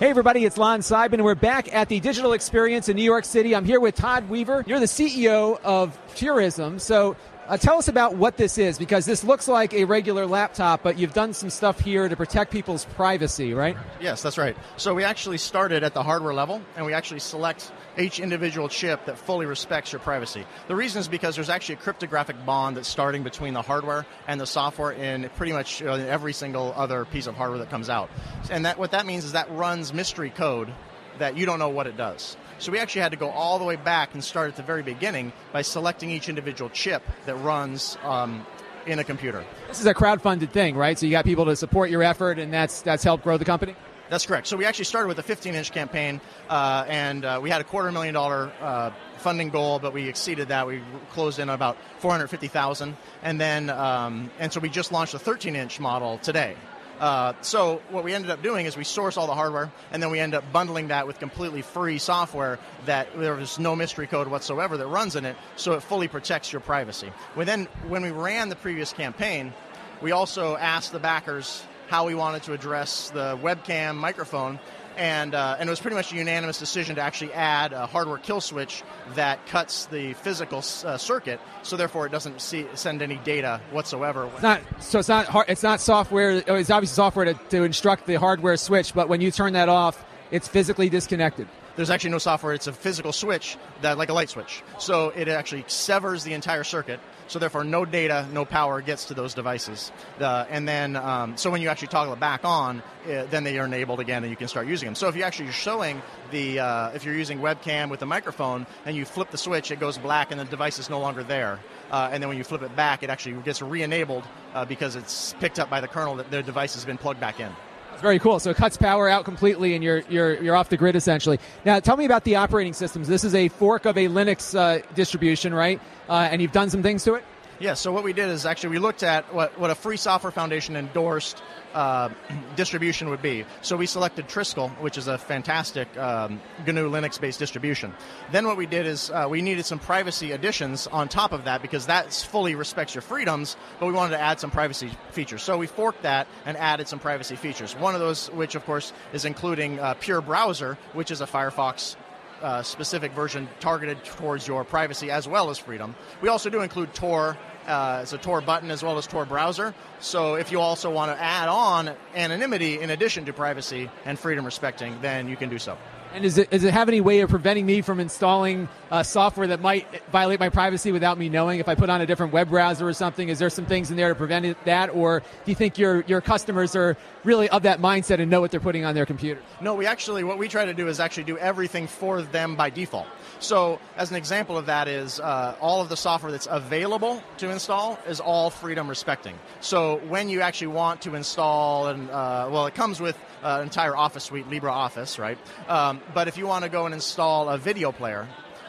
Hey everybody, it's Lon Seidman, and we're back at the Digital Experience in New York City. I'm here with Todd Weaver. You're the CEO of Purism. So uh, tell us about what this is, because this looks like a regular laptop, but you've done some stuff here to protect people's privacy, right? Yes, that's right. So we actually started at the hardware level, and we actually select each individual chip that fully respects your privacy. The reason is because there's actually a cryptographic bond that's starting between the hardware and the software in pretty much uh, every single other piece of hardware that comes out. And that what that means is that runs mystery code that you don't know what it does. So we actually had to go all the way back and start at the very beginning by selecting each individual chip that runs um, in a computer. This is a crowd-funded thing, right? So you got people to support your effort, and that's that's helped grow the company. That's correct. So we actually started with a 15-inch campaign, uh, and uh, we had a quarter million dollar uh, funding goal, but we exceeded that. We closed in on about 450,000, and then um, and so we just launched a 13-inch model today. Uh, so what we ended up doing is we source all the hardware, and then we end up bundling that with completely free software that there is no mystery code whatsoever that runs in it, so it fully protects your privacy. We then, when we ran the previous campaign, we also asked the backers how we wanted to address the webcam microphone. And, uh, and it was pretty much a unanimous decision to actually add a hardware kill switch that cuts the physical uh, circuit, so therefore it doesn't see, send any data whatsoever. It's not so it's not hard, it's not software. It's obviously software to, to instruct the hardware switch, but when you turn that off, it's physically disconnected. There's actually no software. It's a physical switch that, like a light switch. So it actually severs the entire circuit. So therefore, no data, no power gets to those devices. Uh, and then, um, so when you actually toggle it back on, uh, then they are enabled again, and you can start using them. So if you actually are showing the, uh, if you're using webcam with a microphone, and you flip the switch, it goes black, and the device is no longer there. Uh, and then when you flip it back, it actually gets re-enabled uh, because it's picked up by the kernel that the device has been plugged back in. It's very cool. So it cuts power out completely, and you're you're you're off the grid essentially. Now, tell me about the operating systems. This is a fork of a Linux uh, distribution, right? Uh, and you've done some things to it. Yeah, so what we did is actually we looked at what, what a Free Software Foundation endorsed uh, distribution would be. So we selected Trisquel, which is a fantastic um, GNU Linux based distribution. Then what we did is uh, we needed some privacy additions on top of that because that fully respects your freedoms, but we wanted to add some privacy features. So we forked that and added some privacy features. One of those, which of course is including uh, Pure Browser, which is a Firefox uh, specific version targeted towards your privacy as well as freedom. We also do include Tor. Uh, it's a Tor button as well as Tor browser. So if you also want to add on anonymity in addition to privacy and freedom respecting, then you can do so. And does it, does it have any way of preventing me from installing uh, software that might violate my privacy without me knowing? If I put on a different web browser or something, is there some things in there to prevent it, that? Or do you think your, your customers are really of that mindset and know what they're putting on their computer? No, we actually, what we try to do is actually do everything for them by default. So, as an example of that, is uh, all of the software that's available to install is all freedom respecting. So, when you actually want to install, and uh, well, it comes with uh, an entire Office suite, LibreOffice, right? Um, but if you want to go and install a video player,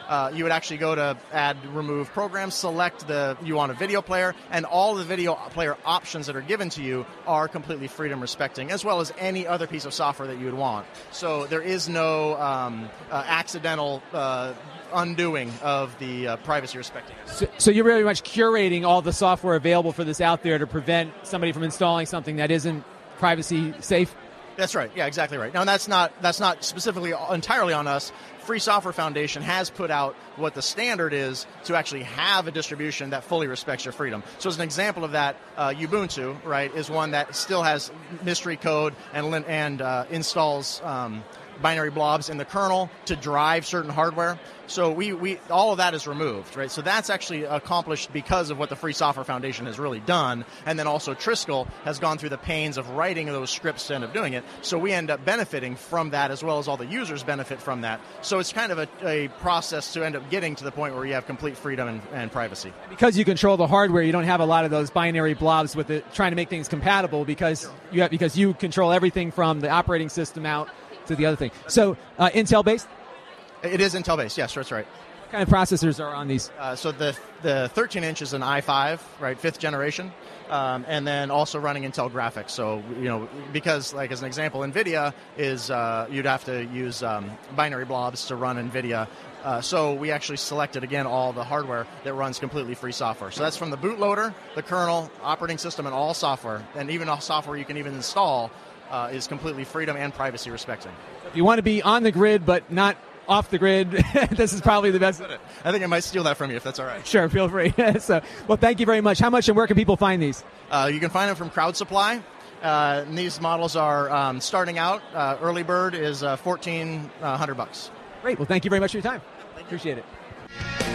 uh, you would actually go to add remove program select the you want a video player and all the video player options that are given to you are completely freedom respecting as well as any other piece of software that you would want so there is no um, uh, accidental uh, undoing of the uh, privacy respecting So, so you're really much curating all the software available for this out there to prevent somebody from installing something that isn't privacy safe? That's right. Yeah, exactly right. Now that's not that's not specifically entirely on us. Free Software Foundation has put out what the standard is to actually have a distribution that fully respects your freedom. So as an example of that, uh, Ubuntu, right, is one that still has mystery code and and uh, installs. Um, binary blobs in the kernel to drive certain hardware. So we, we all of that is removed, right? So that's actually accomplished because of what the Free Software Foundation has really done, and then also Trisquel has gone through the pains of writing those scripts end up doing it. So we end up benefiting from that as well as all the users benefit from that. So so it's kind of a, a, process to end up getting to the point where you have complete freedom and, and, privacy. Because you control the hardware, you don't have a lot of those binary blobs with it trying to make things compatible because you have, because you control everything from the operating system out to the other thing. So uh, Intel based. It is Intel based. Yes, that's right. What kind of processors are on these? Uh, so the the 13 inch is an i5, right, fifth generation, um, and then also running Intel graphics. So you know, because like as an example, NVIDIA is uh, you'd have to use um, binary blobs to run NVIDIA. Uh, so we actually selected again all the hardware that runs completely free software. So that's from the bootloader, the kernel, operating system, and all software, and even all software you can even install uh, is completely freedom and privacy respecting. If you want to be on the grid but not off the grid, this is probably the best. I think I might steal that from you if that's all right. Sure, feel free. so, well, thank you very much. How much and where can people find these? Uh, you can find them from Crowd Supply. Uh, these models are um, starting out. Uh, early bird is uh, fourteen hundred bucks. Great. Well, thank you very much for your time. Appreciate it.